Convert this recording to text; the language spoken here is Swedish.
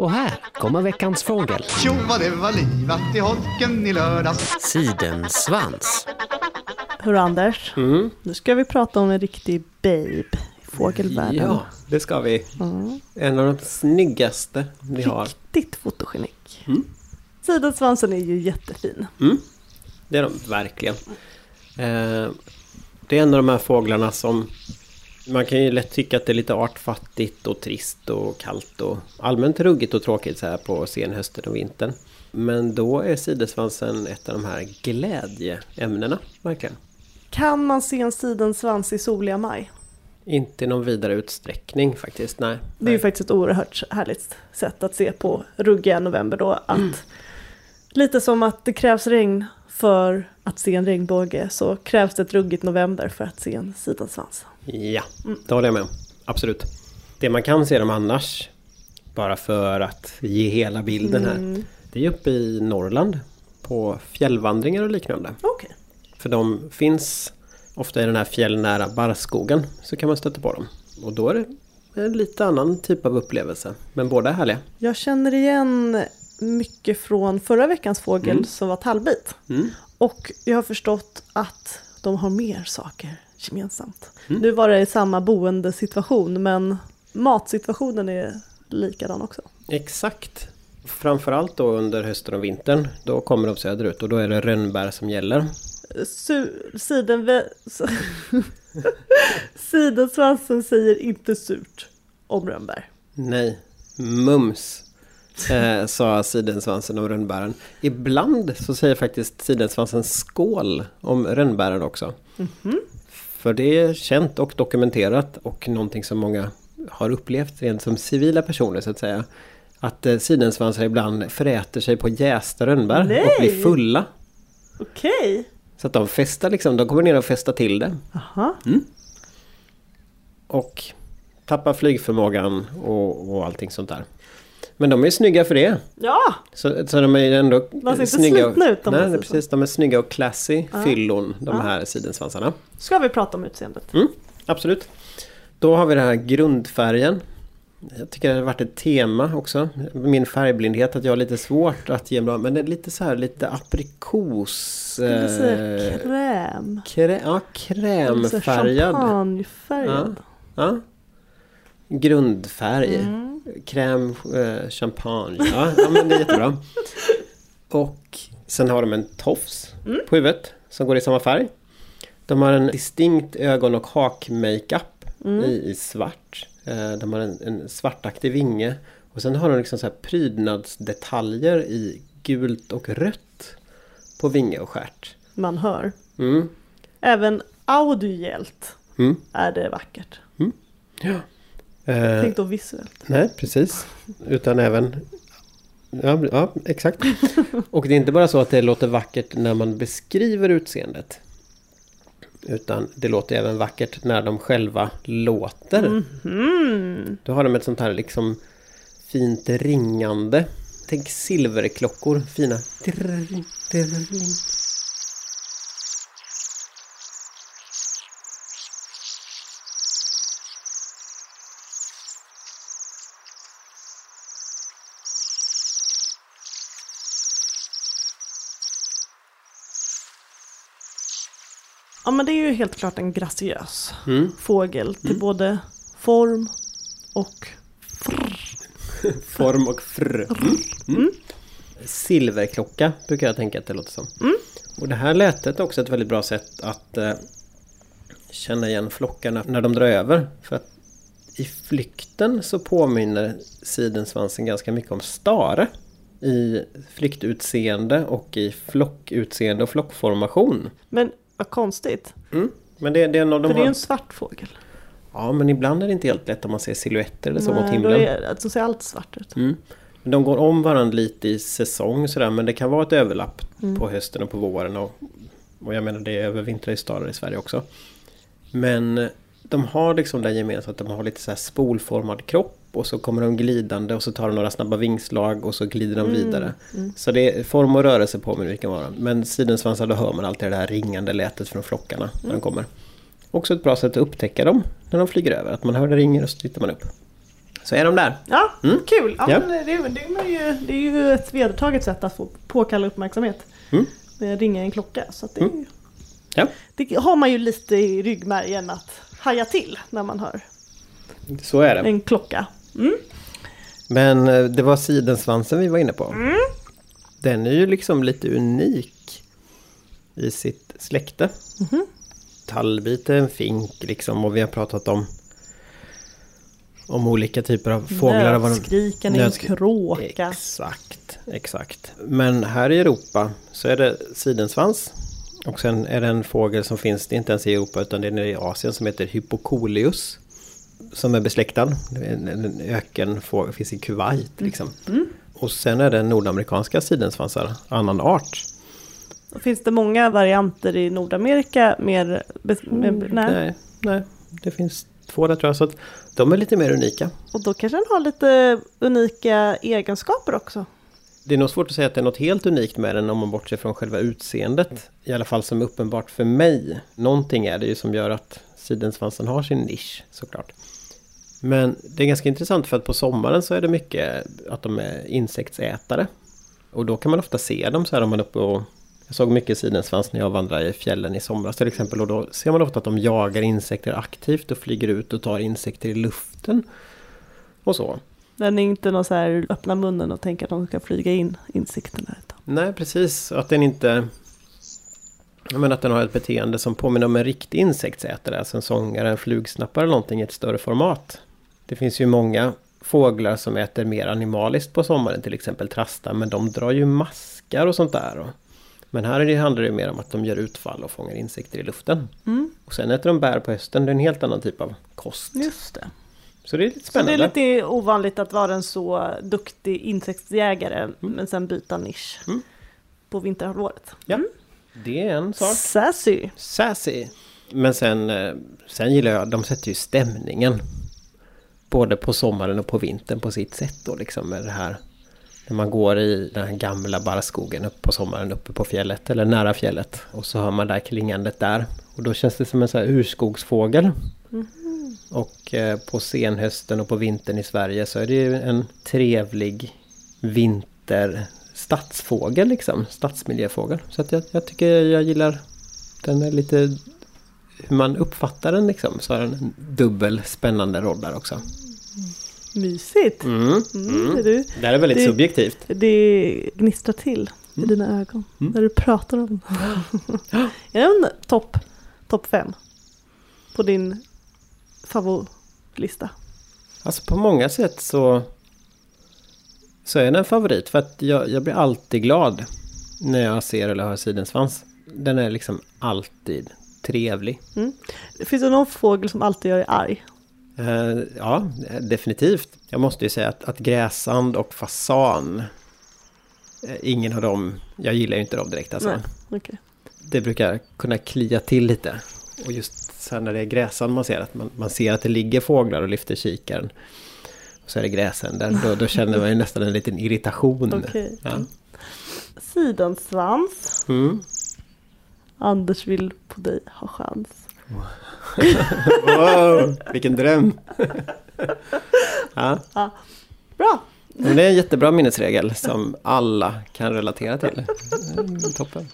Och här kommer veckans fågel. Tjo vad det var livat i holken i lördags. Sidensvans. Hörru Anders, Mm. nu ska vi prata om en riktig babe i fågelvärlden. Ja, det ska vi. En av de snyggaste vi har. Riktigt fotogenik. Mm. Sidensvansen är ju jättefin. Det är de verkligen. Eh, det är en av de här fåglarna som man kan ju lätt tycka att det är lite artfattigt och trist och kallt och allmänt ruggigt och tråkigt så här på senhösten och vintern. Men då är sidensvansen ett av de här glädjeämnena, verkligen. Kan man se en sidensvans i soliga maj? Inte i någon vidare utsträckning faktiskt, nej. Det är ju faktiskt ett oerhört härligt sätt att se på ruggiga november då. Att Mm. Lite som att det krävs regn för att se en regnbåge så krävs det ett ruggigt november för att se en sidensvans. Ja, det håller jag med om. Absolut. Det man kan se dem annars, bara för att ge hela bilden här, det är uppe i Norrland. På fjällvandringar och liknande. Okej. För de finns ofta i den här fjällnära barrskogen, så kan man stöta på dem. Och då är det en lite annan typ av upplevelse. Men båda är härliga. Jag känner igen mycket från förra veckans fågel Mm. som var tallbit. Och jag har förstått att de har mer saker gemensamt. Mm. Nu var det i samma boendesituation men matsituationen är likadan också. Exakt. Framförallt då under hösten och vintern, då kommer de söderut och då är det rönnbär som gäller. Su- siden Sidensvansen säger inte surt om rönnbär. Nej, mums. Eh, sa sidensvansen om rönnbären. Ibland så säger faktiskt sidensvansen skål om rönnbären också. För det är känt och dokumenterat och någonting som många har upplevt rent som civila personer så att säga. Att eh, sidensvansar ibland föräter sig på jästa rönnbär och Nej! blir fulla. Okej. Så att de festar liksom, de kommer ner och festar till det. Aha. Och tappar flygförmågan och, och allting sånt där. Men de är snygga för det. Ja, Så, så de är ändå De ser inte snygga slitna ut, man Nej, precis. De är snygga och classy fyllon, de här sidensvansarna. ska vi prata om utseendet? Mm, absolut. Då har vi den här grundfärgen. Jag tycker det har varit ett tema också. Min färgblindhet, att jag har lite svårt att ge bra... Men det är lite så här lite aprikos... Skulle du säga kräm? krä, ja, krämfärgad. Champagnefärgad. Ja. Grundfärg. Mm. Kräm, eh, champagne. Ja, ja, men det är jättebra. Och sen har de en tofs Mm. på huvudet som går i samma färg. De har en distinkt ögon och hakmakeup Mm. i, i svart. Eh, De har en, en svartaktig vinge. Och sen har de liksom så här prydnadsdetaljer i gult och rött på vinge och stjärt. Man hör. Mm. Även audiellt Mm. är det vackert. Eh, Tänk då visuellt. Nej, precis. Utan även... Ja, ja, exakt. Och det är inte bara så att det låter vackert när man beskriver utseendet. Utan det låter även vackert när de själva låter. Då har de ett sånt här liksom fint ringande. Tänk silverklockor, fina. Ja men det är ju helt klart en graciös Mm. fågel till både form och Form och frr. Mm. Mm. Silverklocka brukar jag tänka att det låter som. Och det här lätet är också ett väldigt bra sätt att eh, känna igen flockarna när de drar över. För att i flykten så påminner sidensvansen ganska mycket om stare. I flyktutseende och i flockutseende och flockformation. Men vad konstigt. Mm. Men det, det är en av de För det är ju en svart fågel. Ja men ibland är det inte helt lätt om man ser silhuetter eller så mot Nej, då himlen. är, alltså ser allt svart ut. Mm. De går om varandra lite i säsong sådär men det kan vara ett överlapp på hösten och på våren. Och, och jag menar det är övervintrar i starar i Sverige också. Men de har liksom det gemensamt att de har lite så här spolformad kropp och så kommer de glidande och så tar de några snabba vingslag och så glider de vidare. Så det är form och rörelse på med vilken vara. Men sidensvansar då hör man alltid det här ringande lätet från flockarna när de kommer. Också ett bra sätt att upptäcka dem när de flyger över. Att man hör det ringer och så tittar man upp. Så är de där. Ja, kul! Ja, Ja. Det, är- det, är ju, det är ju ett vedertaget sätt att få påkalla uppmärksamhet. Mm. Ringa en klocka. Så det, ju, Ja, det har man ju lite i ryggmärgen att haja till när man hör så är det. en klocka. Men eh, det var sidensvansen vi var inne på. Den är ju liksom lite unik i sitt släkte. Tallbit är en fink liksom och vi har pratat om om olika typer av fåglar. Nötskrikan är en kråka. Exakt, exakt. Men här i Europa så är det sidensvans. Och sen är det en fågel som finns, det är inte ens i Europa utan det är nere i Asien som heter Hypocoleus. Som är besläktad. En, en ökenfågel, finns i Kuwait liksom. Och sen är det nordamerikanska sidensvansar, annan art. Finns det många varianter i Nordamerika mer... med, nej. Nej, nej, det finns två där tror jag. Så att de är lite mer unika. Och då kanske den har lite unika egenskaper också. Det är nog svårt att säga att det är något helt unikt med den om man bortser från själva utseendet. I alla fall som är uppenbart för mig. Någonting är det ju som gör att sidensvansen har sin nisch såklart. Men det är ganska intressant för att på sommaren så är det mycket att de är insektsätare. Och då kan man ofta se dem så här om man är uppe och... Jag såg mycket sidensvans när jag vandrade i fjällen i somras till exempel. Och då ser man ofta att de jagar insekter aktivt och flyger ut och tar insekter i luften. Och så. Den är inte någon så här öppna munnen och tänka att de ska flyga in insikterna. utan- Nej, precis. Att den inte... Menar att den har ett beteende som påminner om en riktig insektsätare. Alltså en sångare, en flugsnappare eller någonting i ett större format. Det finns ju många fåglar som äter mer animaliskt på sommaren. Till exempel trastar. Men de drar ju maskar och sånt där. Men här handlar det mer om att de gör utfall och fångar insekter i luften. Mm. Och sen äter de bär på hösten. Det är en helt annan typ av kost. Just det. Så det är lite Så det spännande. är lite ovanligt att vara en så duktig insektsjägare men sen byta nisch Mm. på vinterhalvåret. Ja, det är en sak. Sassy! Sassy. Men sen, eh, sen gillar jag, de sätter ju stämningen. Både på sommaren och på vintern på sitt sätt då liksom med det här. När man går i den här gamla barrskogen upp på sommaren uppe på fjället eller nära fjället. Och så hör man det här klingandet där. Och då känns det som en sån här urskogsfågel. Och eh, på senhösten och på vintern i Sverige så är det ju en trevlig vinter stadsfågel liksom. Stadsmiljöfågel. Så att jag, jag tycker jag gillar den är lite hur man uppfattar den liksom. Så har den en dubbel spännande roll där också. Mysigt! Mm. Mm, det, du, Det här är väldigt Det- subjektivt. det gnistrar till i dina ögon när du pratar om det. Är det en topp top fem på din favoritlista? Alltså på många sätt så så är den en favorit för att jag, jag blir alltid glad när jag ser eller hör sidensvans. Den är liksom alltid trevlig. Finns det någon fågel som alltid gör dig arg? Eh, ja, definitivt. Jag måste ju säga att, att gräsand och fasan eh, Ingen av dem, jag gillar ju inte dem direkt alltså. Nej, okej. Det brukar kunna klia till lite. Och just sen när det är gräsand man ser att man, man ser att det ligger fåglar och lyfter kikaren. Och så är det gräsänder. Då, då känner man ju nästan en liten irritation. Okej. Ja. Sidensvans. Mm. Anders vill på dig ha chans. Wow, vilken dröm! ja, Bra! men det är en jättebra minnesregel som alla kan relatera till. Toppen.